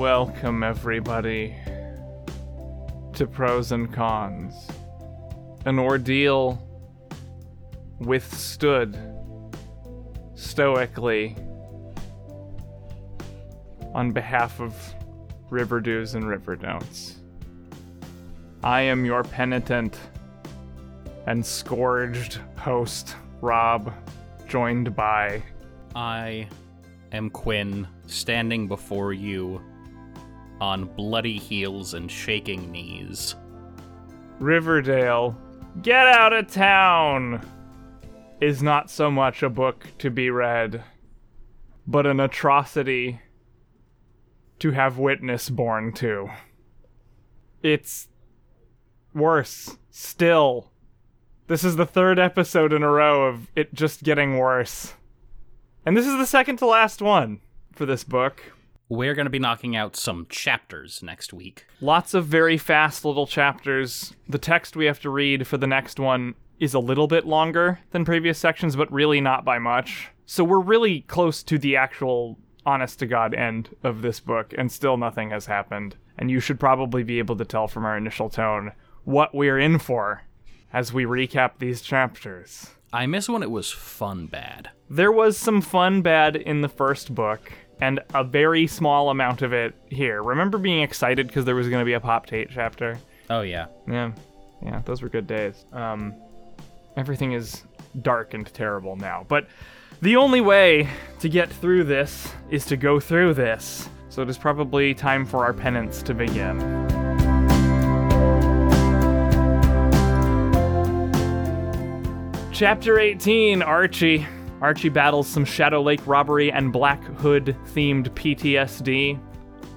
Welcome, everybody, to Pros and Cons. An ordeal withstood stoically on behalf of Riverdews and Riverdon'ts. I am your penitent and scourged host, Rob, joined by. I am Quinn, standing before you on bloody heels and shaking knees. Riverdale, Get Out of Town is not so much a book to be read, but an atrocity to have witness born to. It's worse still. This is the third episode in a row of it just getting worse. And this is the second to last one for this book. We're going to be knocking out some chapters next week. Lots of very fast little chapters. The text we have to read for the next one is a little bit longer than previous sections, but really not by much. So we're really close to the actual honest to God end of this book, and still nothing has happened. And you should probably be able to tell from our initial tone what we're in for as we recap these chapters. I miss when it was fun bad. There was some fun bad in the first book, and a very small amount of it here. Remember being excited because there was going to be a Pop Tate chapter? Oh, yeah. Yeah. Yeah, those were good days. Um, everything is dark and terrible now. But the only way to get through this is to go through this. So it is probably time for our penance to begin. Chapter 18 Archie. Archie battles some Shadow Lake robbery and Black Hood themed PTSD,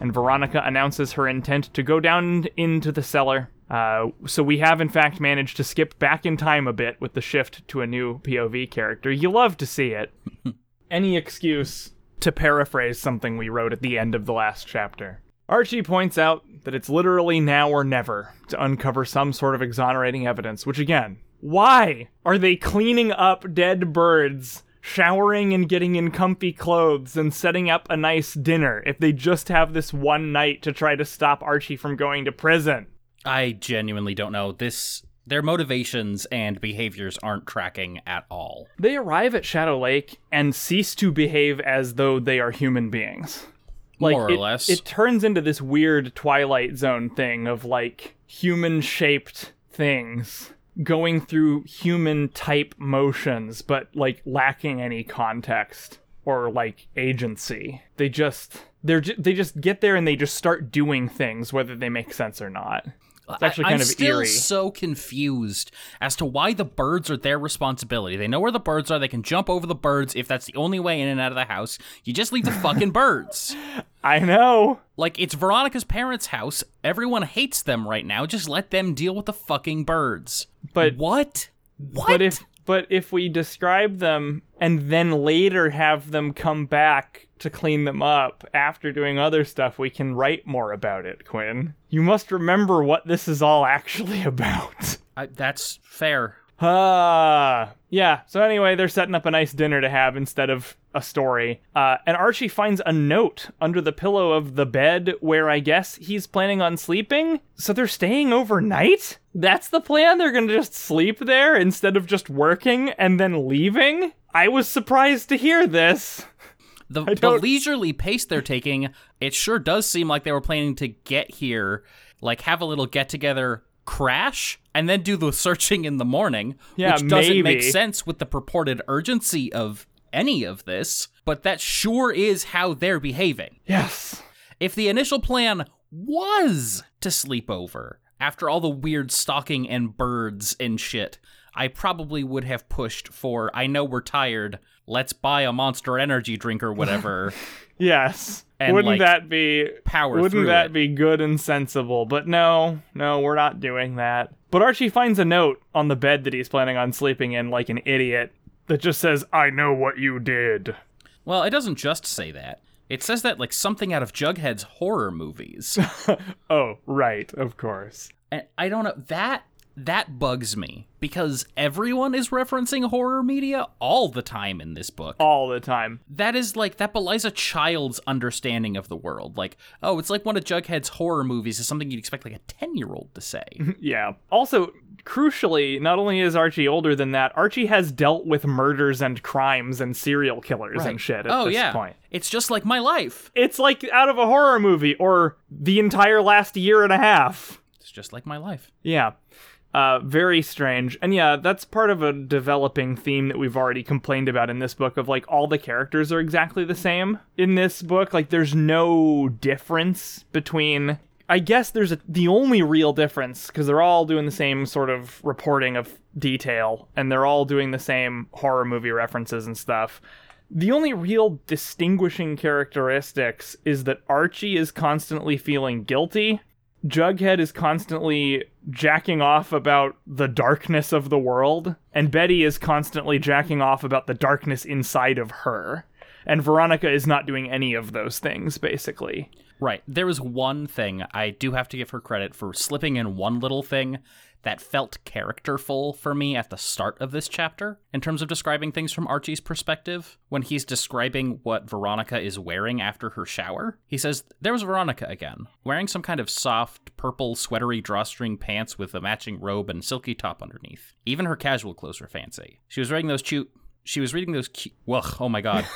and Veronica announces her intent to go down into the cellar. Uh, so we have, in fact, managed to skip back in time a bit with the shift to a new POV character. You love to see it. Any excuse to paraphrase something we wrote at the end of the last chapter. Archie points out that it's literally now or never to uncover some sort of exonerating evidence, which again, why are they cleaning up dead birds, showering and getting in comfy clothes, and setting up a nice dinner if they just have this one night to try to stop Archie from going to prison? I genuinely don't know. This their motivations and behaviors aren't tracking at all. They arrive at Shadow Lake and cease to behave as though they are human beings. Like, More or it, less. It turns into this weird Twilight Zone thing of like human shaped things going through human type motions, but like lacking any context or like agency. They just they're ju- they just get there and they just start doing things whether they make sense or not. It's actually I- kind I'm of still eerie. so confused as to why the birds are their responsibility. They know where the birds are. They can jump over the birds if that's the only way in and out of the house. You just leave the fucking birds. I know. Like it's Veronica's parents' house. Everyone hates them right now. Just let them deal with the fucking birds. But What? What? But if but if we describe them and then later have them come back to clean them up after doing other stuff, we can write more about it, Quinn. You must remember what this is all actually about. I, that's fair. Ah, yeah. So anyway, they're setting up a nice dinner to have instead of a story. Uh, and Archie finds a note under the pillow of the bed where I guess he's planning on sleeping. So they're staying overnight. That's the plan. They're gonna just sleep there instead of just working and then leaving. I was surprised to hear this. The, the leisurely pace they're taking, it sure does seem like they were planning to get here, like have a little get together, crash, and then do the searching in the morning, Yeah, which doesn't make sense with the purported urgency of any of this, but that sure is how they're behaving. Yes. If the initial plan was to sleep over after all the weird stalking and birds and shit, I probably would have pushed for I know we're tired. Let's buy a monster energy drink or whatever. Yes. And, wouldn't like, that be power Wouldn't that it. be good and sensible? But no, no, we're not doing that. But Archie finds a note on the bed that he's planning on sleeping in like an idiot that just says, "I know what you did." well, it doesn't just say that. It says that like something out of Jughead's horror movies. Oh, right, of course. and I don't know that that bugs me because everyone is referencing horror media all the time in this book. All the time. That is like that belies a child's understanding of the world. Like, oh, it's like one of Jughead's horror movies is something you'd expect like a 10-year-old to say. Yeah. Also, crucially, not only is Archie older than that, Archie has dealt with murders and crimes and serial killers and shit at oh this yeah. point. It's just like my life. It's like out of a horror movie or the entire last year and a half. It's just like my life. Yeah. Uh, very strange. And yeah, that's part of a developing theme that we've already complained about in this book of like all the characters are exactly the same in this book. Like there's no difference between I guess there's a, the only real difference because they're all doing the same sort of reporting of detail and they're all doing the same horror movie references and stuff. The only real distinguishing characteristics is that Archie is constantly feeling guilty. Jughead is constantly jacking off about the darkness of the world, and Betty is constantly jacking off about the darkness inside of her. And Veronica is not doing any of those things, basically. Right. There was one thing I do have to give her credit for slipping in one little thing that felt characterful for me at the start of this chapter in terms of describing things from Archie's perspective. When he's describing what Veronica is wearing after her shower, he says, There was Veronica again, wearing some kind of soft, purple, sweatery drawstring pants with a matching robe and silky top underneath. Even her casual clothes were fancy. She was wearing those cute. She was reading those cute. Well, oh my god.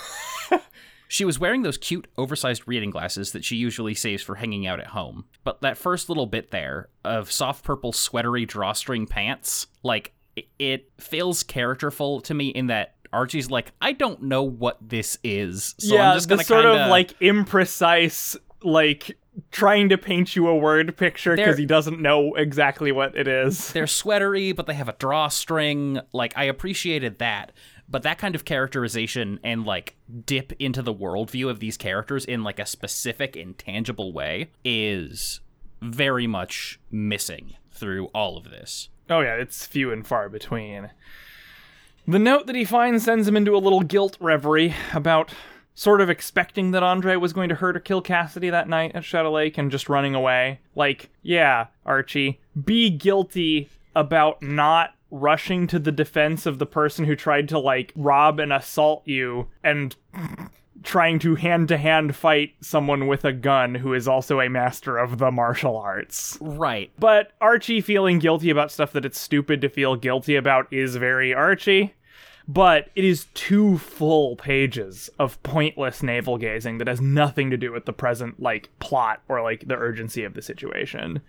She was wearing those cute, oversized reading glasses that she usually saves for hanging out at home. But that first little bit there of soft purple, sweatery drawstring pants, like, it, feels characterful to me in that Archie's like, I don't know what this is. So yeah, I'm just the gonna sort kinda... of like imprecise, like trying to paint you a word picture because he doesn't know exactly what it is. they're sweatery, but they have a drawstring. Like, I appreciated that. But that kind of characterization and like dip into the worldview of these characters in like a specific, intangible way is very much missing through all of this. Oh yeah, it's few and far between. The note that he finds sends him into a little guilt reverie about sort of expecting that Andre was going to hurt or kill Cassidy that night at Shadow Lake and just running away. Like, yeah, Archie, be guilty about not rushing to the defense of the person who tried to like rob and assault you and trying to hand to hand fight someone with a gun who is also a master of the martial arts. Right. But Archie feeling guilty about stuff that it's stupid to feel guilty about is very Archie. But it is two full pages of pointless navel gazing that has nothing to do with the present, like, plot or, like, the urgency of the situation.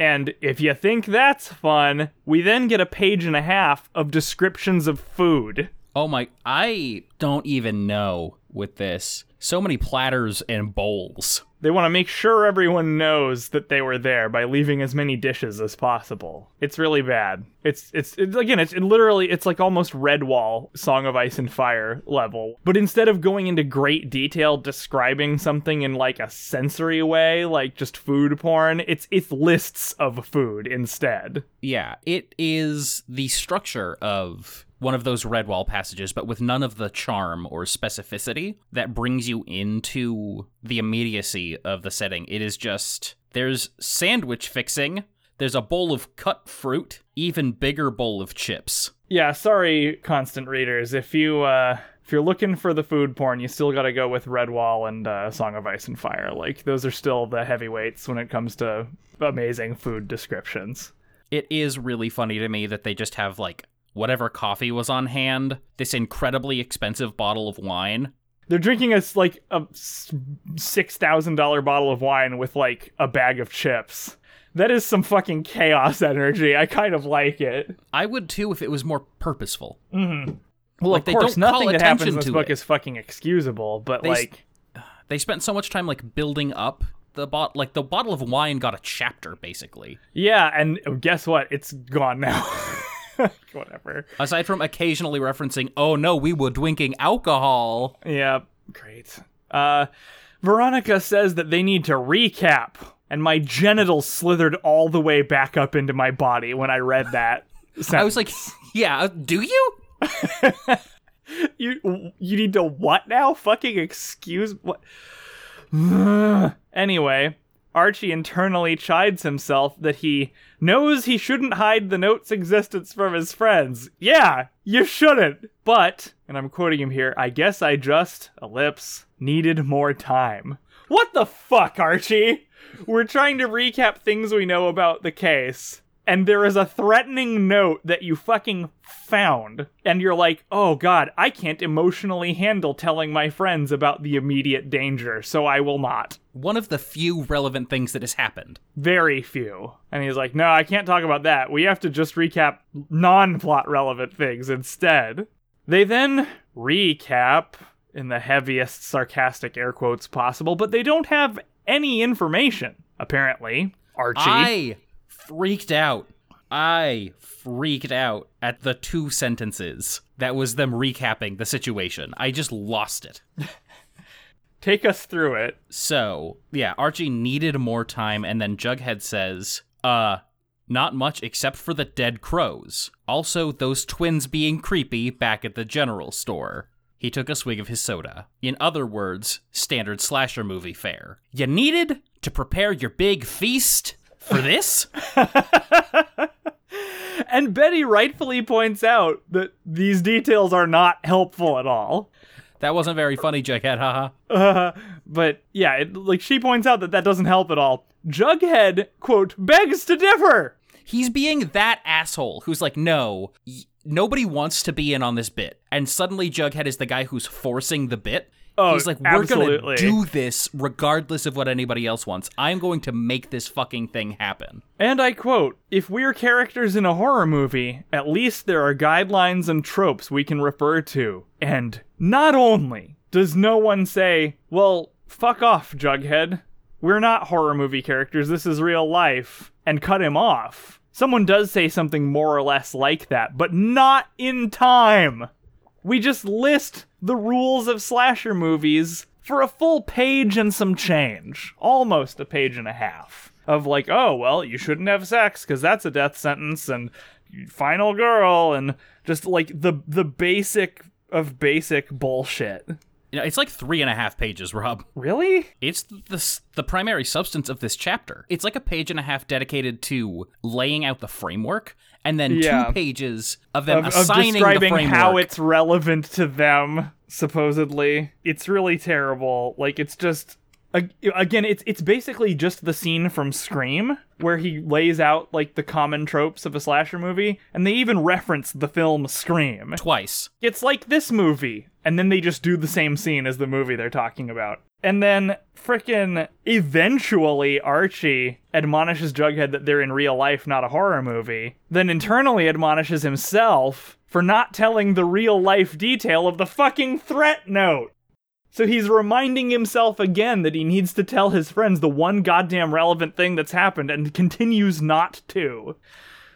And if you think that's fun, we then get a page and a half of descriptions of food. Oh my, I don't even know with this. So many platters and bowls. They want to make sure everyone knows that they were there by leaving as many dishes as possible. It's really bad. It's it's, it's again it's it literally it's like almost Redwall Song of Ice and Fire level. But instead of going into great detail describing something in like a sensory way, like just food porn, it's it's lists of food instead. Yeah, it is the structure of one of those Redwall passages, but with none of the charm or specificity that brings you into the immediacy of the setting. It is just there's sandwich fixing, there's a bowl of cut fruit, even bigger bowl of chips. Yeah, sorry, constant readers. If you uh if you're looking for the food porn, you still got to go with Redwall and uh, Song of Ice and Fire. Like those are still the heavyweights when it comes to amazing food descriptions. It is really funny to me that they just have like whatever coffee was on hand, this incredibly expensive bottle of wine, They're drinking a like a six thousand dollar bottle of wine with like a bag of chips. That is some fucking chaos energy. I kind of like it. I would too if it was more purposeful. Mm-hmm. Well, Like, of course, nothing that happens in this book it. is fucking excusable. But They s- like, They spent so much time like building up the bot like the bottle of wine got a chapter basically. yeah, and guess what? It's gone now. Whatever. Aside from occasionally referencing, "Oh no, we were drinking alcohol." Yeah, great. Uh, Veronica says that they need to recap, and my genitals slithered all the way back up into my body when I read that. I was like, "Yeah, do you?" you you need to what now? Fucking excuse what? anyway, Archie internally chides himself that he knows he shouldn't hide the note's existence from his friends. Yeah, you shouldn't. But, and I'm quoting him here, I guess I just, ellipse, needed more time. What the fuck, Archie? We're trying to recap things we know about the case and there is a threatening note that you fucking found, and you're like, oh god, I can't emotionally handle telling my friends about the immediate danger, so I will not. One of the few relevant things that has happened. Very few. And he's like, no, I can't talk about that. We have to just recap non plot relevant things instead. They then recap in the heaviest sarcastic air quotes possible, but they don't have any information, apparently. Archie. I freaked out. I freaked out at the two sentences that was them recapping the situation. I just lost it. Take us through it. So, yeah, Archie needed more time, and then Jughead says, uh, not much except for the dead crows. Also, those twins being creepy back at the general store. He took a swig of his soda. In other words, standard slasher movie fare. You needed to prepare your big feast for this? and Betty rightfully points out that these details are not helpful at all. That wasn't very funny, Jughead, haha. Uh, but yeah, it, like she points out that that doesn't help at all. Jughead, quote, begs to differ. He's being that asshole who's like, no, y- nobody wants to be in on this bit. And suddenly Jughead is the guy who's forcing the bit. Oh, He's like, we're gonna do this regardless of what anybody else wants. I'm going to make this fucking thing happen. And I quote, if we're characters in a horror movie, at least there are guidelines and tropes we can refer to. And not only does no one say, well, fuck off, Jughead. We're not horror movie characters, this is real life, and cut him off. Someone does say something more or less like that, but not in time. We just list the rules of slasher movies for a full page and some change. Almost a page and a half. Of like, oh, well, you shouldn't have sex because that's a death sentence, and final girl, and just like the the basic of basic bullshit. You know, it's like three and a half pages, Rob. Really? It's the the primary substance of this chapter. It's like a page and a half dedicated to laying out the framework, and then Yeah. two pages of them Of, of assigning describing the framework. how it's relevant to them, supposedly. It's really terrible. Like it's just again, it's it's basically just the scene from Scream where he lays out like the common tropes of a slasher movie, and they even reference the film Scream. twice. It's like this movie, and then they just do the same scene as the movie they're talking about. And then frickin' eventually Archie admonishes Jughead that they're in real life, not a horror movie. Then internally admonishes himself for not telling the real life detail of the fucking threat note. So he's reminding himself again that he needs to tell his friends the one goddamn relevant thing that's happened and continues not to.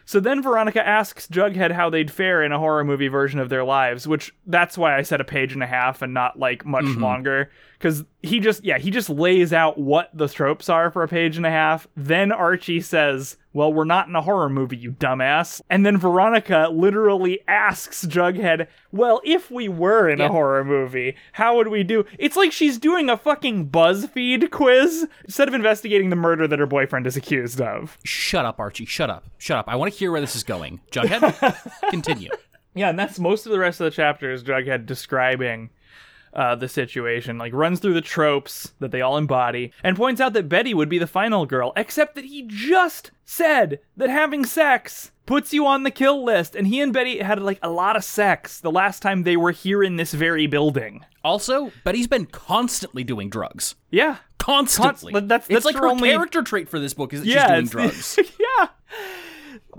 So then Veronica asks Jughead how they'd fare in a horror movie version of their lives, which that's why I said a page and a half and not like much mm-hmm. longer. Because he just, yeah, he just lays out what the tropes are for a page and a half. Then Archie says, Well, we're not in a horror movie, you dumbass. And then Veronica literally asks Jughead, Well, if we were in Yeah. a horror movie, how would we do? It's like she's doing a fucking BuzzFeed quiz instead of investigating the murder that her boyfriend is accused of. Shut up, Archie. Shut up. Shut up. I want to hear where this is going. Jughead, continue. Yeah, and that's most of the rest of the chapter is Jughead describing uh, the situation, like runs through the tropes that they all embody, and points out that Betty would be the final girl, except that he just said that having sex puts you on the kill list, and he and Betty had like a lot of sex the last time they were here in this very building. Also, Betty's been constantly doing drugs. Yeah. Constantly. Const- that's- it's that's like her her only- character trait for this book is that yeah, she's doing drugs. yeah.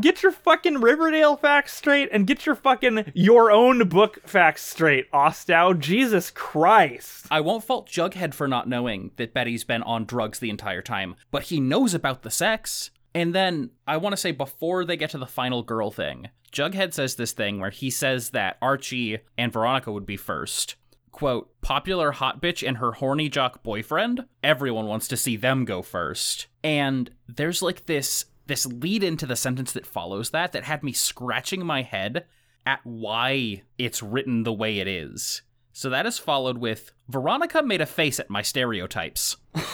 Get your fucking Riverdale facts straight and get your fucking your own book facts straight, Ostow. Jesus Christ. I won't fault Jughead for not knowing that Betty's been on drugs the entire time, but he knows about the sex. And then I want to say before they get to the final girl thing, Jughead says this thing where he says that Archie and Veronica would be first. Quote, popular hot bitch and her horny jock boyfriend? Everyone wants to see them go first. And there's like this this lead into the sentence that follows that that had me scratching my head at why it's written the way it is. So that is followed with Veronica made a face at my stereotypes.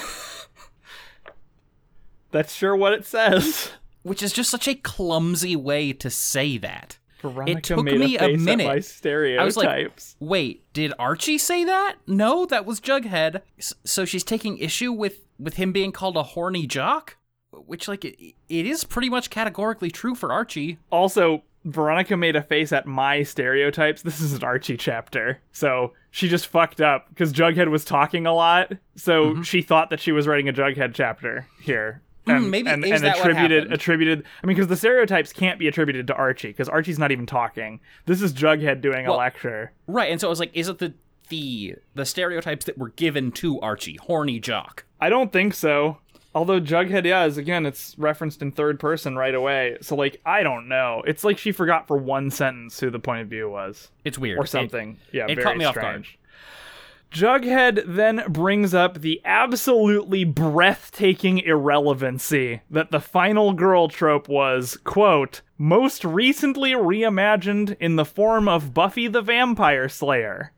That's sure what it says. which is just such a clumsy way to say that. Veronica it took made me a, a face at minute. my I was like, stereotypes. wait, did Archie say that? No, that was Jughead. So she's taking issue with with him being called a horny jock, which like it, it is pretty much categorically true for Archie. Also, Veronica made a face at my stereotypes. This is an Archie chapter. So she just fucked up because Jughead was talking a lot. So she thought that she was writing a Jughead chapter here. And, Mm-hmm. maybe- and, and that attributed attributed I mean because the stereotypes can't be attributed to Archie because Archie's not even talking. This is Jughead doing a lecture. Right, and so I was like, is it the the the stereotypes that were given to Archie, horny jock? I don't think so. Although Jughead, yeah, is again, it's referenced in third person right away. So like, I don't know. It's like she forgot for one sentence who the point of view was. It's weird. or It- something. yeah, it very caught me off guard. strange. Jughead then brings up the absolutely breathtaking irrelevancy that the final girl trope was, quote, most recently reimagined in the form of Buffy the Vampire Slayer.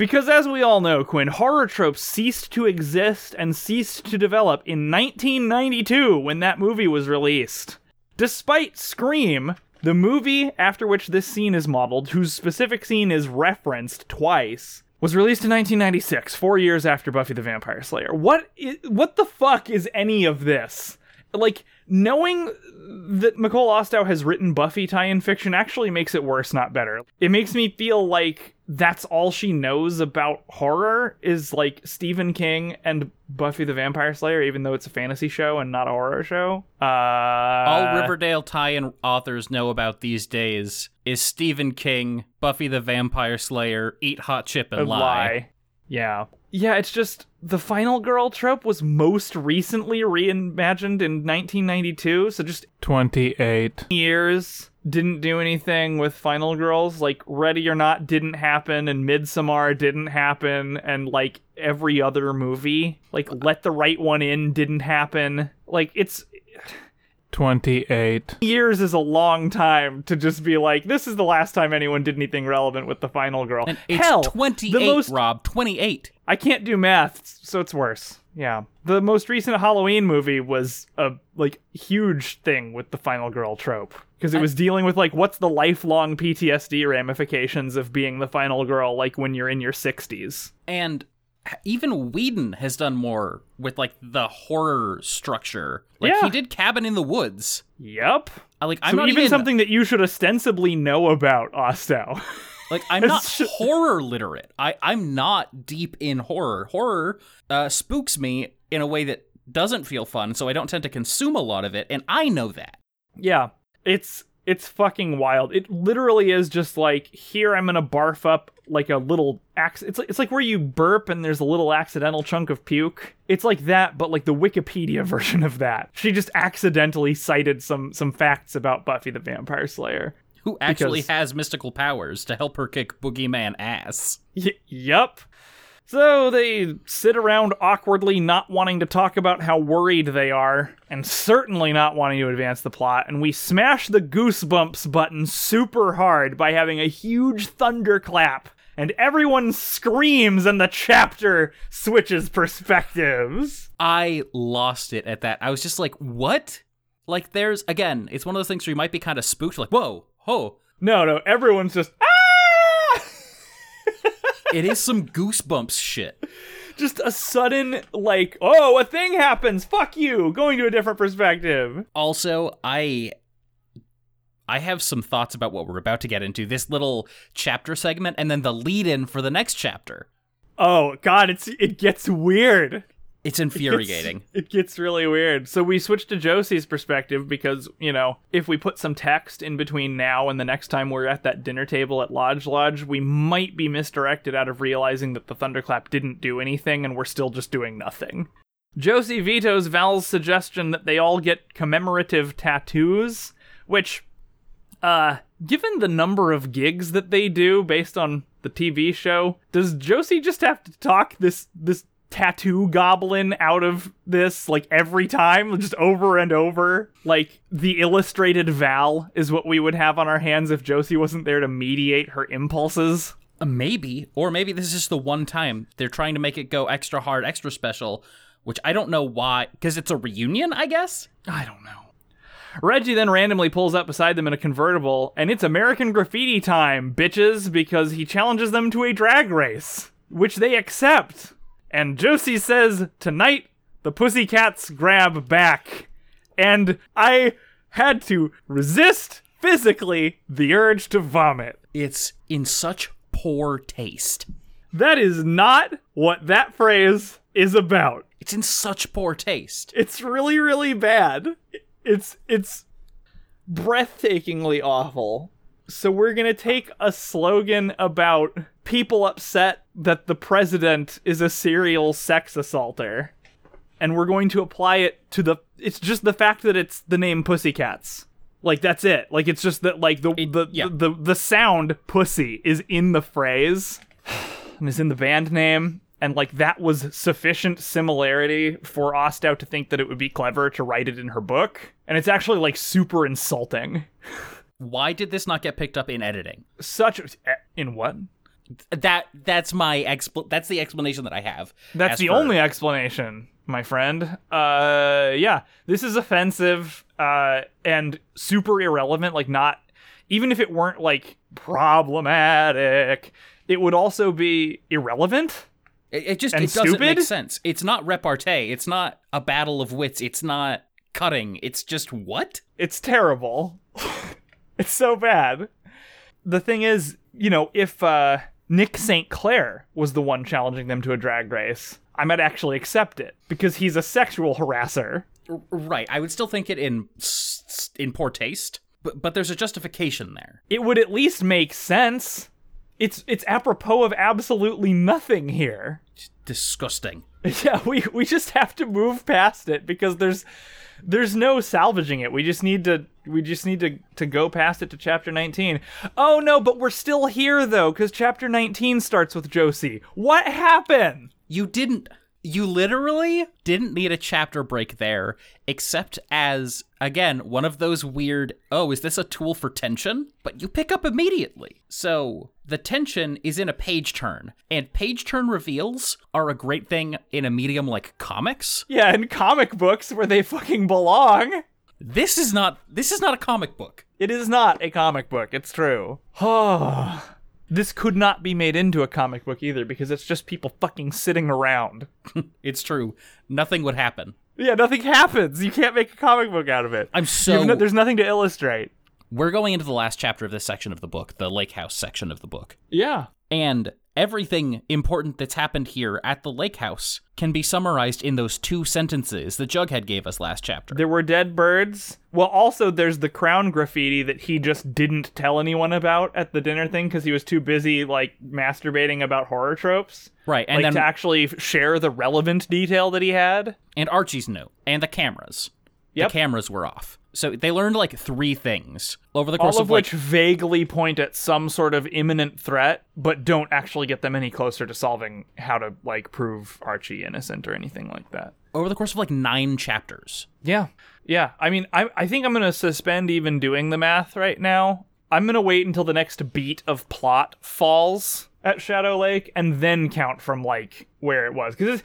Because as we all know, Quinn, horror tropes ceased to exist and ceased to develop in 1992 when that movie was released. Despite Scream, the movie after which this scene is modeled, whose specific scene is referenced twice, was released in 1996, four years after Buffy the Vampire Slayer. What is, what the fuck is any of this? Like, knowing that Micol Ostow has written Buffy tie-in fiction actually makes it worse, not better. It makes me feel like that's all she knows about horror is like Stephen King and Buffy the Vampire Slayer, even though it's a fantasy show and not a horror show. Uh, All Riverdale tie-in authors know about these days is Stephen King, Buffy the Vampire Slayer, Eat Hot Chip and Lie. lie. Yeah. Yeah, it's just the final girl trope was most recently reimagined in 1992, so just 28. years didn't do anything with final girls like ready or not didn't happen and midsommar didn't happen and like every other movie like let the right one in didn't happen like it's 28. years is a long time to just be like this is the last time anyone did anything relevant with the final girl And it's hell 28, the most Rob. 28. I can't do math, so it's worse. Yeah. The most recent Halloween movie was a like huge thing with the final girl trope because it was dealing with like what's the lifelong PTSD ramifications of being the final girl like when you're in your 60s. And even Whedon has done more with like the horror structure. Like Yeah. he did Cabin in the Woods. Yep. I like I'm so not even, even something that you should ostensibly know about, Ostow. Like I'm not just- horror literate. I I'm not deep in horror. Horror uh, spooks me in a way that doesn't feel fun, so I don't tend to consume a lot of it, and I know that. Yeah, it's it's fucking wild. It literally is just like here I'm gonna barf up like a little ac- It's like, it's like where you burp and there's a little accidental chunk of puke. It's like that, but like the Wikipedia version of that. She just accidentally cited some some facts about Buffy the Vampire Slayer. Who actually Because- has mystical powers to help her kick Boogeyman ass? Y- yup. So they sit around awkwardly, not wanting to talk about how worried they are, and certainly not wanting to advance the plot. And we smash the goosebumps button super hard by having a huge thunderclap, and everyone screams, and the chapter switches perspectives. I lost it at that. I was just like, what? Like, there's again, it's one of those things where you might be kind of spooked, like, whoa, ho. No, no, everyone's just ah! It is some goosebumps shit. just a sudden like, oh, a thing happens. Fuck you. Going to a different perspective. Also, I I have some thoughts about what we're about to get into. This little chapter segment and then the lead in for the next chapter. Oh god, it's it gets weird. It's It's- infuriating. It gets really weird. So we switched to Josie's perspective because, you know, if we put some text in between now and the next time we're at that dinner table at Lodge Lodge, we might be misdirected out of realizing that the thunderclap didn't do anything and we're still just doing nothing. Josie vetoes Val's suggestion that they all get commemorative tattoos, which uh given the number of gigs that they do based on the TV show, does Josie just have to talk this this tattoo goblin out of this like every time just over and over like the illustrated val is what we would have on our hands if josie wasn't there to mediate her impulses Uh, maybe, or maybe this is just the one time they're trying to make it go extra hard, extra special which I don't know why, because it's a reunion, I guess? I don't know. Reggie then randomly pulls up beside them in a convertible, and it's American graffiti time, bitches, because he challenges them to a drag race, which they accept. And Josie says, Tonight, the pussycats grab back. And I had to resist physically the urge to vomit. It's in such poor taste. That is not what that phrase is about. It's in such poor taste. It's really, really bad. It's it's breathtakingly awful. So we're gonna take a slogan about people upset that the president is a serial sex assaulter, and we're going to apply it to the. It's just the fact that it's the name Pussycats. Like that's it. Like it's just that like the It- the, yeah. the the sound pussy is in the phrase and is in the band name. And like that was sufficient similarity for Ostow to think that it would be clever to write it in her book. And it's actually like super insulting. Why did this not get picked up in editing? Such eh, in what? That that's my expl- that's the explanation that I have. That's the for- only explanation, my friend. Uh yeah, this is offensive uh and super irrelevant like not even if it weren't like problematic, it would also be irrelevant. It, it just it doesn't make sense. It's not repartee. It's not a battle of wits. It's not cutting. It's just what? It's terrible. it's so bad. The thing is, you know, if uh, Nick St. Clair was the one challenging them to a drag race, I might actually accept it because he's a sexual harasser. Right. I would still think it in in poor taste, but but there's a justification there. It would at least make sense. It's it's apropos of absolutely nothing here. Disgusting. Yeah, we we just have to move past it because there's there's no salvaging it. We just need to we just need to to go past it to chapter 19. Oh no, but we're still here though cuz chapter 19 starts with Josie. What happened? You didn't. You literally didn't need a chapter break there, except as, again, one of those weird, oh, is this a tool for tension? But you pick up immediately. So the tension is in a page turn, and page turn reveals are a great thing in a medium like comics. Yeah, in comic books where they fucking belong. This is not this is not a comic book. It is not a comic book. It's true. this could not be made into a comic book either because it's just people fucking sitting around. It's true. Nothing would happen. Yeah, nothing happens. You can't make a comic book out of it. I'm so no- there's nothing to illustrate. We're going into the last chapter of this section of the book, the lake house section of the book. Yeah. And everything important that's happened here at the lake house can be summarized in those two sentences that Jughead gave us last chapter. There were dead birds. Well, also there's the crown graffiti that he just didn't tell anyone about at the dinner thing because he was too busy like masturbating about horror tropes. right, and like then to actually share the relevant detail that he had. and Archie's note and the cameras. Yep. The cameras were off. So they learned like three things over the course All of like which vaguely point at some sort of imminent threat, but don't actually get them any closer to solving how to like prove Archie innocent or anything like that. over the course of like 9 chapters. Yeah. Yeah. I mean, I, I think I'm going to suspend even doing the math right now. I'm going to wait until the next beat of plot falls at Shadow Lake and then count from like where it was. Because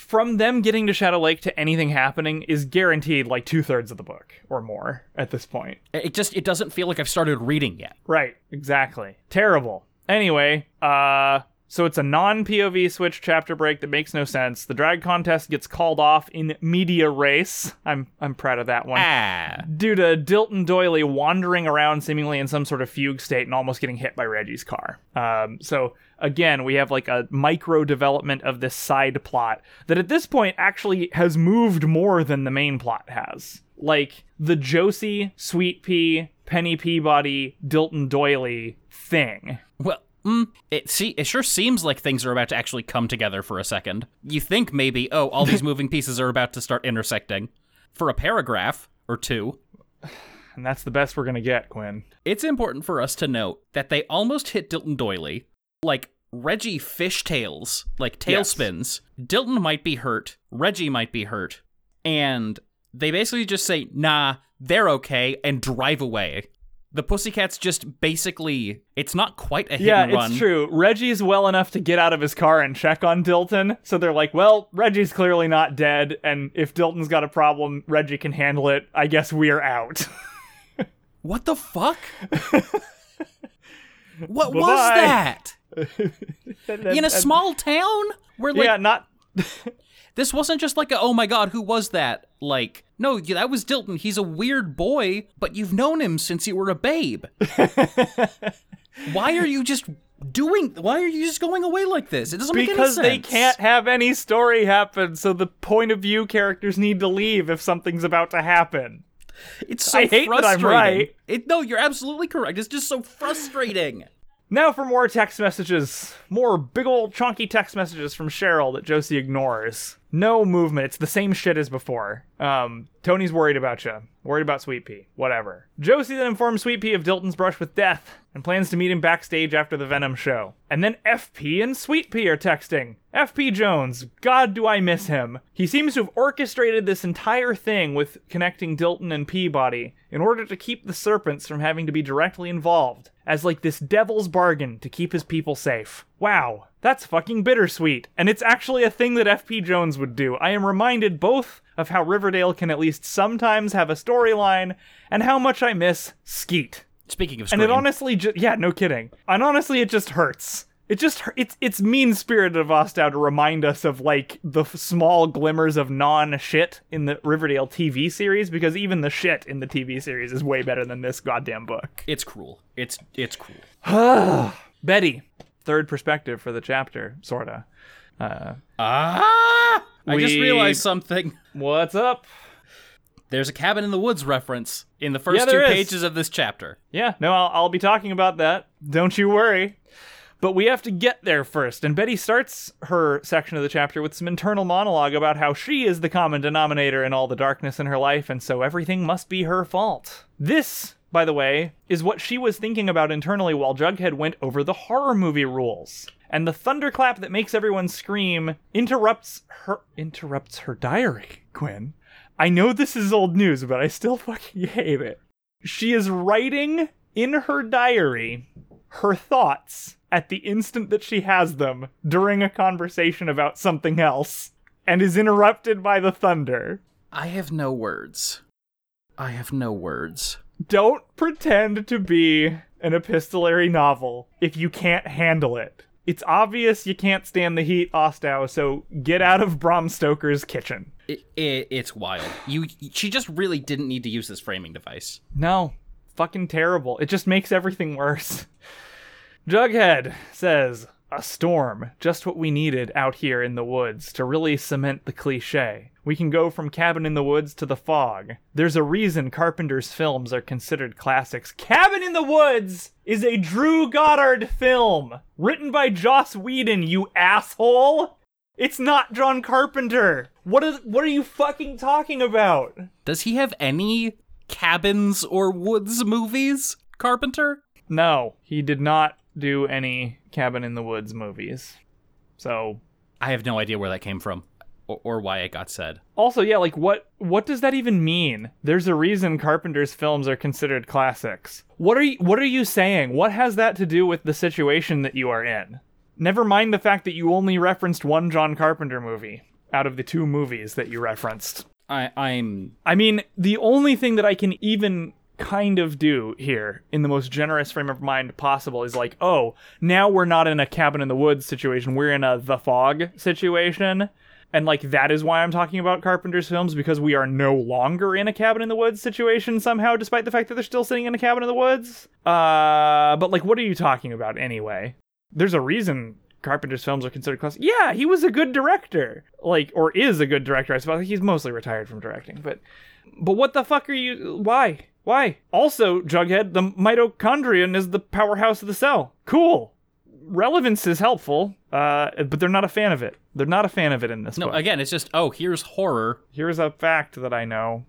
from them getting to Shadow Lake to anything happening is guaranteed like two thirds of the book or more at this point. It just it doesn't feel like I've started reading yet. Right, exactly. Terrible. Anyway, uh so it's a non-POV switch chapter break that makes no sense. The drag contest gets called off in media race. I'm I'm proud of that one. Ah. Due to Dilton Doily wandering around seemingly in some sort of fugue state and almost getting hit by Reggie's car. Um, so again, we have like a micro development of this side plot that at this point actually has moved more than the main plot has. Like the Josie, Sweet Pea, Penny Peabody, Dilton Doily thing. Mm, it see it sure seems like things are about to actually come together for a second. You think maybe, oh, all these moving pieces are about to start intersecting for a paragraph or two. And that's the best we're gonna get, Quinn. It's important for us to note that they almost hit Dilton Doily. Like Reggie fishtails, like Yes. tailspins. Dilton might be hurt, Reggie might be hurt, and they basically just say, "Nah, they're okay," and drive away. The Pussycats just basically, it's not quite a hit Yeah, and run. it's true. Reggie's well enough to get out of his car and check on Dilton. So they're like, well, Reggie's clearly not dead. And if Dilton's got a problem, Reggie can handle it. I guess we're out. What the fuck? what was Bye-bye. that? In a small town? Where like yeah, not. This wasn't just like a oh my god, who was that? Like, no, that was Dilton. He's a weird boy, but you've known him since you were a babe. why are you just doing why are you just going away like this? It doesn't make any sense because they can't have any story happen, so the point of view characters need to leave if something's about to happen. It's so I hate that I'm frustrating. right. It, no, you're absolutely correct. It's just so frustrating. Now for more text messages. More big old chunky text messages from Cheryl that Josie ignores. No movement. It's the same shit as before. Um, Toni's worried about you. Worried about Sweet Pea. Whatever. Josie then informs Sweet Pea of Dilton's brush with death and plans to meet him backstage after the Venom show. And then FP and Sweet Pea are texting. FP Jones, God do I miss him. He seems to have orchestrated this entire thing with connecting Dilton and Peabody in order to keep the serpents from having to be directly involved, as like this devil's bargain to keep his people safe. Wow, that's fucking bittersweet. And it's actually a thing that FP Jones would do. I am reminded both of how Riverdale can at least sometimes have a storyline and how much I miss Skeet. Speaking of Skeet. And it honestly just yeah, no kidding. And honestly it just hurts. It just it's it's mean spirited of Ostow to remind us of like the f- small glimmers of non shit in the Riverdale TV series because even the shit in the TV series is way better than this goddamn book. it's cruel. It's it's cruel. Betty, third perspective for the chapter, sorta. Uh, Ah! I just realized something. what's up? There's a cabin in the woods reference in the first Yeah, two is. pages of this chapter. Yeah, no, I'll, I'll be talking about that. Don't you worry. But we have to get there first. And Betty starts her section of the chapter with some internal monologue about how she is the common denominator in all the darkness in her life, and so everything must be her fault. This, by the way, is what she was thinking about internally while Jughead went over the horror movie rules. And the thunderclap that makes everyone scream interrupts her interrupts her diary, Quinn. I know this is old news, but I still fucking hate it. She is writing in her diary her thoughts at the instant that she has them during a conversation about something else and is interrupted by the thunder. I have no words. I have no words. Don't pretend to be an epistolary novel if you can't handle it. It's obvious you can't stand the heat, Ostow, so get out of Bram Stoker's kitchen. It, it, it's wild. You, she just really didn't need to use this framing device. No, fucking terrible. It just makes everything worse. Jughead says, A storm, just what we needed out here in the woods to really cement the cliche. We can go from Cabin in the Woods to The Fog. There's a reason Carpenter's films are considered classics. Cabin in the Woods is a Drew Goddard film, written by Joss Whedon, you asshole! It's not John Carpenter! What is, what are you fucking talking about? Does he have any cabins or woods movies, Carpenter? No, he did not do any Cabin in the Woods movies. So, I have no idea where that came from or, or why it got said. also, yeah, like what what does that even mean? There's a reason Carpenter's films are considered classics. What are you what are you saying? What has that to do with the situation that you are in? Never mind the fact that you only referenced one John Carpenter movie out of the two movies that you referenced. I, I'm I mean, the only thing that I can even kind of do here in the most generous frame of mind possible is like, oh, now we're not in a cabin in the woods situation. We're in a the fog situation. And like that is why I'm talking about Carpenter's films because we are no longer in a cabin in the woods situation somehow, despite the fact that they're still sitting in a cabin in the woods. Uh, but like, what are you talking about anyway? There's a reason Carpenter's films are considered classic. Yeah, he was a good director, like, or is a good director. I suppose he's mostly retired from directing, but but what the fuck are you? Why? Why? Also, Jughead, the mitochondrion is the powerhouse of the cell. Cool. Relevance is helpful, uh, but they're not a fan of it. They're not a fan of it in this no. book. Again, it's just oh, here's horror. Here's a fact that I know.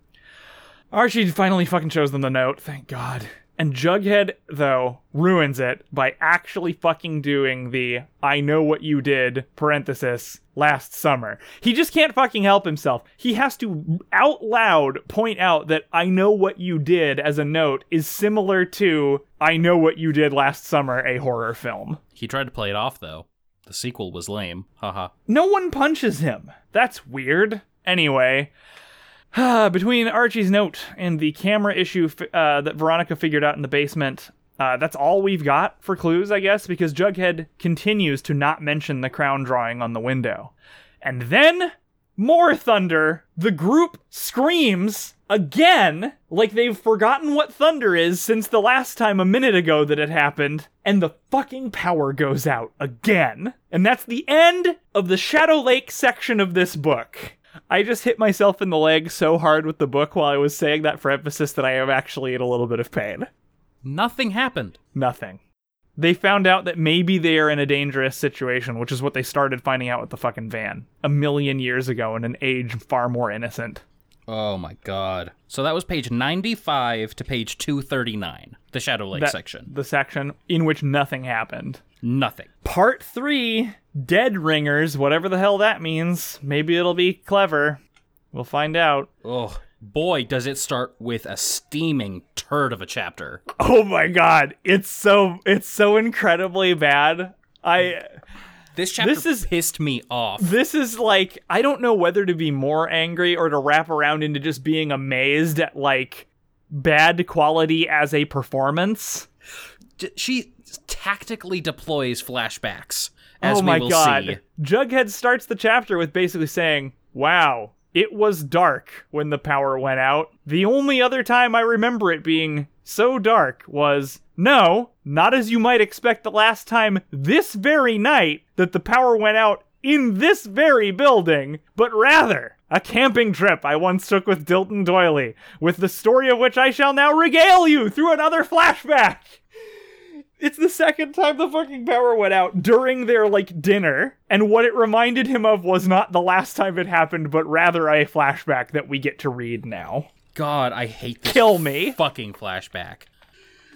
Archie finally fucking shows them the note. Thank God. And Jughead, though, ruins it by actually fucking doing the I know what you did, parenthesis, last summer. He just can't fucking help himself. He has to out loud point out that I know what you did as a note is similar to I know what you did last summer, a horror film. He tried to play it off though. The sequel was lame. Haha. No one punches him. That's weird. Anyway, between Archie's note and the camera issue uh, that Veronica figured out in the basement, uh, that's all we've got for clues, I guess, because Jughead continues to not mention the crown drawing on the window. And then, more thunder. The group screams again, like they've forgotten what thunder is since the last time a minute ago that it happened, and the fucking power goes out again. And that's the end of the Shadow Lake section of this book. I just hit myself in the leg so hard with the book while I was saying that for emphasis that I am actually in a little bit of pain. Nothing happened. Nothing. They found out that maybe they are in a dangerous situation, which is what they started finding out with the fucking van a million years ago in an age far more innocent. Oh my god. So that was page 95 to page 239, the Shadow Lake That- section. The section in which nothing happened. Nothing. Part three Dead Ringers, whatever the hell that means. Maybe it'll be clever. We'll find out. Oh, boy, does it start with a steaming turd of a chapter. Oh my god, it's so it's so incredibly bad. I This chapter This is- pissed me off. this is like I don't know whether to be more angry or to wrap around into just being amazed at like bad quality as a performance. D- She tactically deploys flashbacks. As oh my god. see. Jughead starts the chapter with basically saying, "Wow, it was dark when the power went out. The only other time I remember it being so dark was no, not as you might expect the last time this very night that the power went out in this very building, but rather a camping trip I once took with Dilton Doiley, with the story of which I shall now regale you through another flashback." It's the second time the fucking power went out during their like dinner, and what it reminded him of was not the last time it happened, but rather a flashback that we get to read now. God, I hate this Kill me. fucking flashback.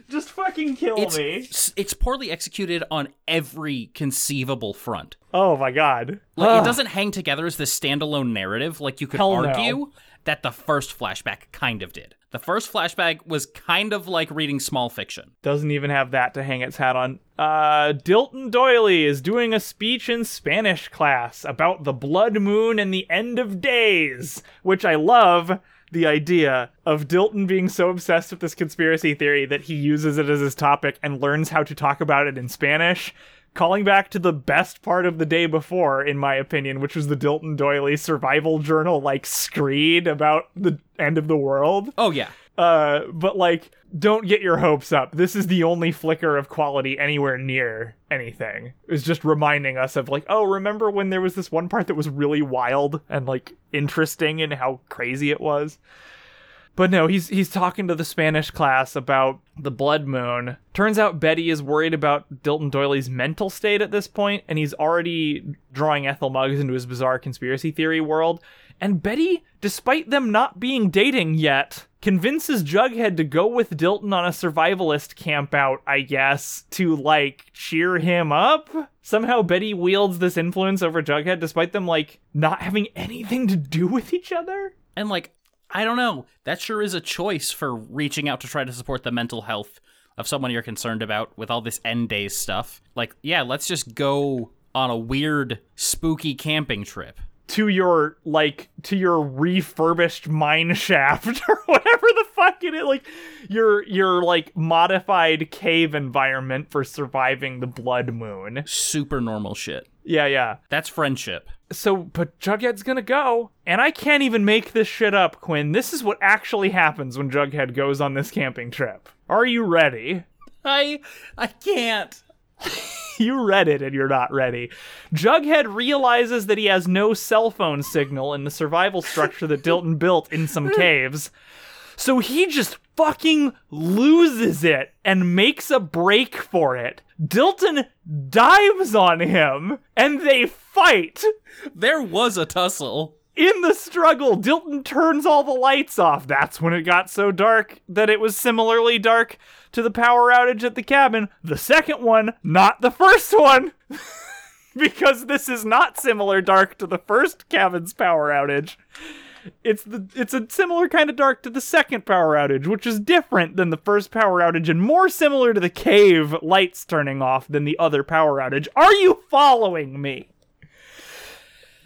Just fucking kill It's, me. it's poorly executed on every conceivable front. Oh my god. Like Ugh. it doesn't hang together as this standalone narrative. Like you could Hell no. That the first flashback kind of did. The first flashback was kind of like reading small fiction. Doesn't even have that to hang its hat on. Uh, Dilton Doiley is doing a speech in Spanish class about the blood moon and the end of days, which I love the idea of Dilton being so obsessed with this conspiracy theory that he uses it as his topic and learns how to talk about it in Spanish. Calling back to the best part of the day before, in my opinion, which was the Dilton Doiley survival journal, like screed about the end of the world. Oh yeah. Uh, but like, don't get your hopes up. This is the only flicker of quality anywhere near anything. It's just reminding us of like, oh, remember when there was this one part that was really wild and like interesting in how crazy it was. But no, he's he's talking to the Spanish class about the blood moon. Turns out Betty is worried about Dilton Doiley's mental state at this point, and he's already drawing Ethel Muggs into his bizarre conspiracy theory world. And Betty, despite them not being dating yet, convinces Jughead to go with Dilton on a survivalist camp out, I guess, to like cheer him up. Somehow Betty wields this influence over Jughead despite them like not having anything to do with each other. And like, I don't know. That sure is a choice for reaching out to try to support the mental health of someone you're concerned about with all this end days stuff. Like, yeah, let's just go on a weird, spooky camping trip. to your like to your refurbished mine shaft or whatever the fuck it is like your your like modified cave environment for surviving the blood moon Super normal shit. yeah yeah That's friendship. So but jughead's gonna go and i can't even make this shit up quinn this is what actually happens when jughead goes on this camping trip are you ready I I can't. you read it and you're not ready. Jughead realizes that he has no cell phone signal in the survival structure that Dilton built in some caves. So he just fucking loses it and makes a break for it. Dilton dives on him and they fight. There was a tussle. in the struggle, Dilton turns all the lights off. That's when it got so dark that it was similarly dark to the power outage at the cabin. The second one, not the first one. because this is not similar dark to the first cabin's power outage. It's the it's a similar kind of dark to the second power outage, which is different than the first power outage and more similar to the cave lights turning off than the other power outage. Are you following me?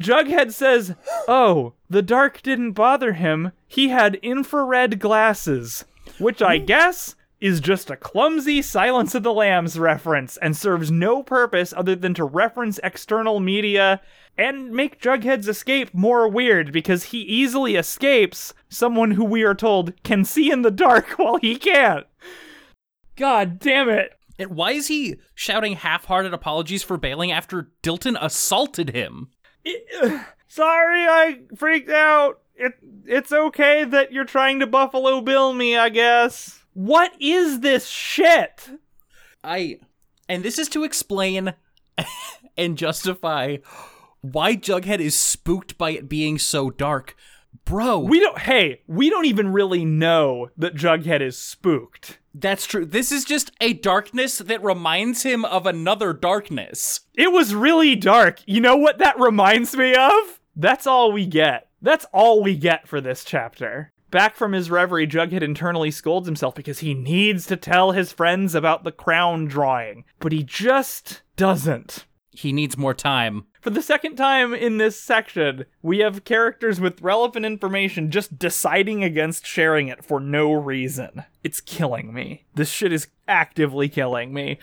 Jughead says, "Oh, the dark didn't bother him. He had infrared glasses." Which I hmm. guess is just a clumsy Silence of the Lambs reference and serves no purpose other than to reference external media and make Jughead's escape more weird because he easily escapes someone who we are told can see in the dark while he can't. God damn it. And why is he shouting half hearted apologies for bailing after Dilton assaulted him? sorry, I freaked out. It, it's okay that you're trying to Buffalo Bill me, I guess. What is this shit? I and this is to explain and justify why Jughead is spooked by it being so dark. Bro, we don't hey, we don't even really know that Jughead is spooked. That's true. This is just a darkness that reminds him of another darkness. It was really dark. You know what that reminds me of? That's all we get. That's all we get for this chapter. Back from his reverie, Jughead internally scolds himself because he needs to tell his friends about the crown drawing, but he just doesn't. He needs more time. For the second time in this section, we have characters with relevant information just deciding against sharing it for no reason. It's killing me. This shit is actively killing me.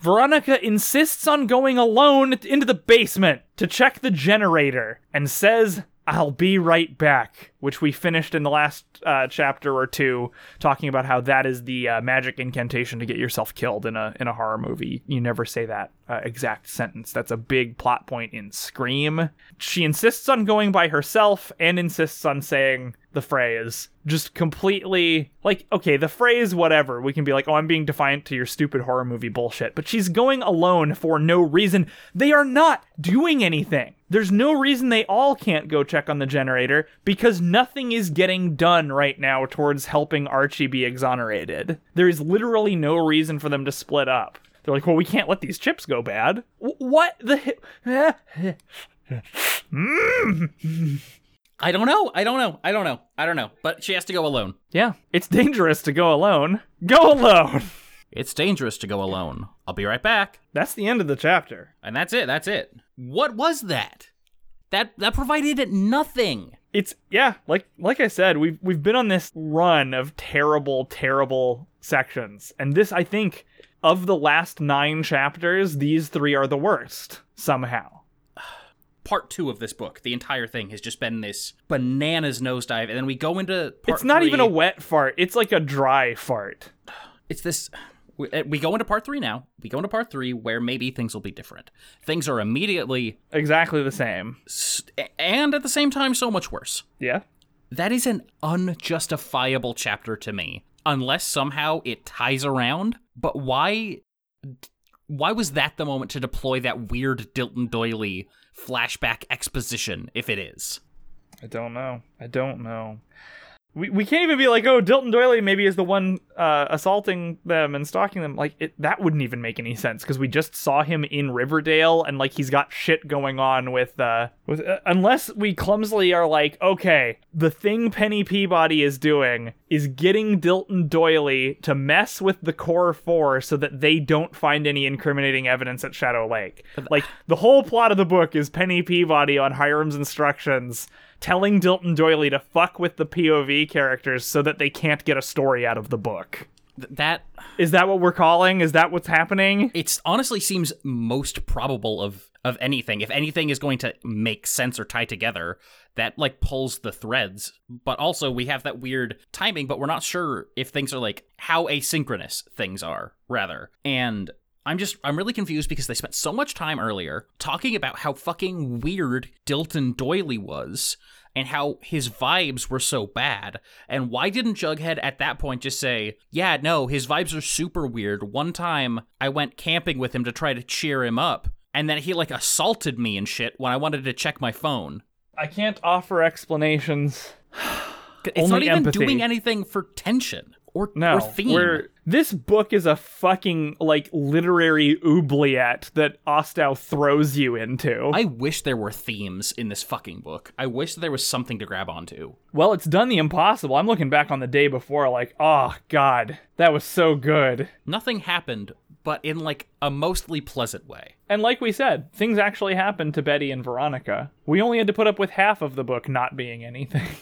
Veronica insists on going alone into the basement to check the generator and says I'll be right back, which we finished in the last uh, chapter or two, talking about how that is the uh, magic incantation to get yourself killed in a in a horror movie. You never say that uh, exact sentence. That's a big plot point in Scream. She insists on going by herself and insists on saying the phrase just completely like okay the phrase whatever. We can be like oh i'm being defiant to your stupid horror movie bullshit. But she's going alone for no reason. They are not doing anything. There's no reason they all can't go check on the generator because nothing is getting done right now towards helping archie be exonerated. There is literally no reason for them to split up they're like well we can't let these chips go bad w- what the mm. I don't know. I don't know. I don't know. I don't know. But she has to go alone. Yeah. It's dangerous to go alone. Go alone. It's dangerous to go alone. I'll be right back. That's the end of the chapter. And that's it. That's it. What was that? That that provided nothing. It's yeah, like like I said, we've we've been on this run of terrible, terrible sections. And this I think of the last 9 chapters, these 3 are the worst somehow part two of this book. The entire thing has just been this bananas nosedive, and then we go into It's not three. even a wet fart. It's like a dry fart. It's this. We, uh, we go into part three now. We go into part three where maybe things will be different. Things are immediately exactly the same, and at the same time, so much worse. Yeah. That is an unjustifiable chapter to me, unless somehow it ties around. But why? Why was that the moment to deploy that weird Dilton Doiley flashback exposition if it is. I don't know. I don't know we, we can't even be like, oh, Dilton Doiley maybe is the one uh, assaulting them and stalking them. Like it, that wouldn't even make any sense because we just saw him in Riverdale and like he's got shit going on with uh with uh, unless we clumsily are like, okay, the thing Penny Peabody is doing is getting Dilton Doiley to mess with the core four so that they don't find any incriminating evidence at Shadow Lake. Like the whole plot of the book is Penny Peabody on Hiram's instructions telling Dilton Doiley to fuck with the POV characters so that they can't get a story out of the book. Th- that is that what we're calling? Is that what's happening? It honestly seems most probable of of anything. If anything is going to make sense or tie together, that like pulls the threads. But also we have that weird timing, but we're not sure if things are like how asynchronous things are, rather. And I'm just I'm really confused because they spent so much time earlier talking about how fucking weird Dilton Doiley was and how his vibes were so bad. And why didn't Jughead at that point just say, "Yeah, no, his vibes are super weird. One time I went camping with him to try to cheer him up, and then he like assaulted me and shit when I wanted to check my phone." I can't offer explanations. It's Only not even empathy. doing anything for tension or, No, or theme. we're- this book is a fucking like literary oubliette that Ostow throws you into. I wish there were themes in this fucking book. I wish there was something to grab onto. well, it's done the impossible. I'm looking back on the day before, like, oh god, that was so good. Nothing happened, but in like a mostly pleasant way. And like we said, things actually happened to Betty and Veronica. We only had to put up with half of the book not being anything.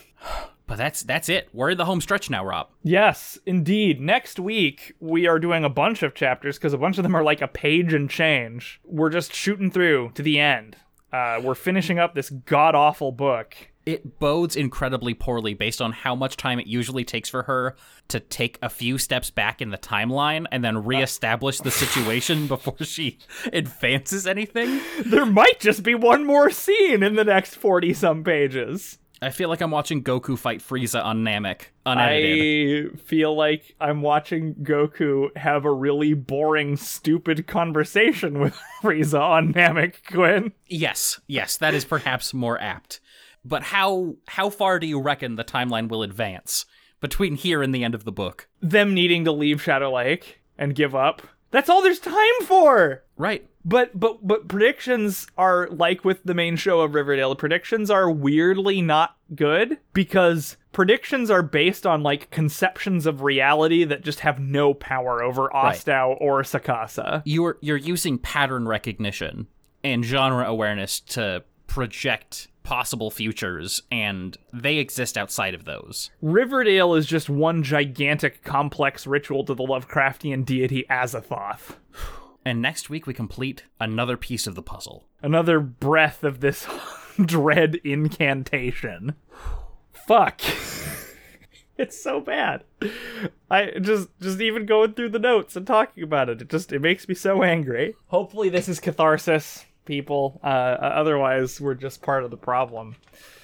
But that's that's it. We're in the home stretch now, Rob. Yes, indeed. Next week, we are doing a bunch of chapters because a bunch of them are like a page and change. We're just shooting through to the end. Uh, we're finishing up this god awful book. It bodes incredibly poorly based on how much time it usually takes for her to take a few steps back in the timeline and then reestablish the situation before she advances anything. There might just be one more scene in the next 40 some pages. I feel like I'm watching Goku fight Frieza on Namek, unedited. I feel like I'm watching Goku have a really boring, stupid conversation with Frieza on Namek Quinn. Yes, yes, that is perhaps more apt. But how how far do you reckon the timeline will advance between here and the end of the book? Them needing to leave Shadow Lake and give up. That's all there's time for. Right. But but but predictions are like with the main show of Riverdale. Predictions are weirdly not good because predictions are based on like conceptions of reality that just have no power over Ostow or Sacasa. You're you're using pattern recognition and genre awareness to project possible futures and they exist outside of those. Riverdale is just one gigantic complex ritual to the Lovecraftian deity Azathoth. And next week we complete another piece of the puzzle. Another breath of this dread incantation. Fuck. it's so bad. I just just even going through the notes and talking about it, it just it makes me so angry. Hopefully this is catharsis, people. Uh, otherwise we're just part of the problem.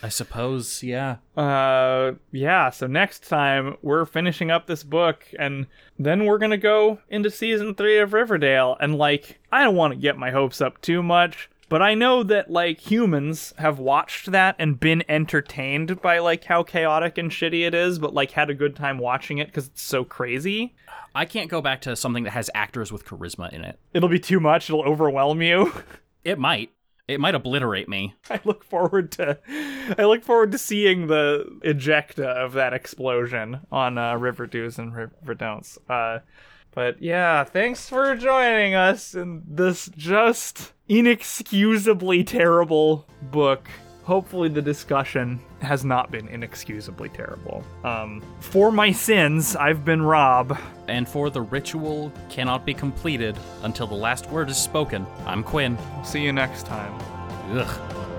I suppose, yeah. Uh yeah, so next time we're finishing up this book and then we're going to go into season 3 of Riverdale and like I don't want to get my hopes up too much, but I know that like humans have watched that and been entertained by like how chaotic and shitty it is, but like had a good time watching it cuz it's so crazy. I can't go back to something that has actors with charisma in it. It'll be too much, it'll overwhelm you. It might. It might obliterate me. I look forward to I look forward to seeing the ejecta of that explosion on uh, River Do's and River Don'ts. Uh, but yeah, thanks for joining us in this just inexcusably terrible book. Hopefully, the discussion has not been inexcusably terrible. Um, for my sins, I've been Rob. And for the ritual cannot be completed until the last word is spoken. I'm Quinn. See you next time. Ugh.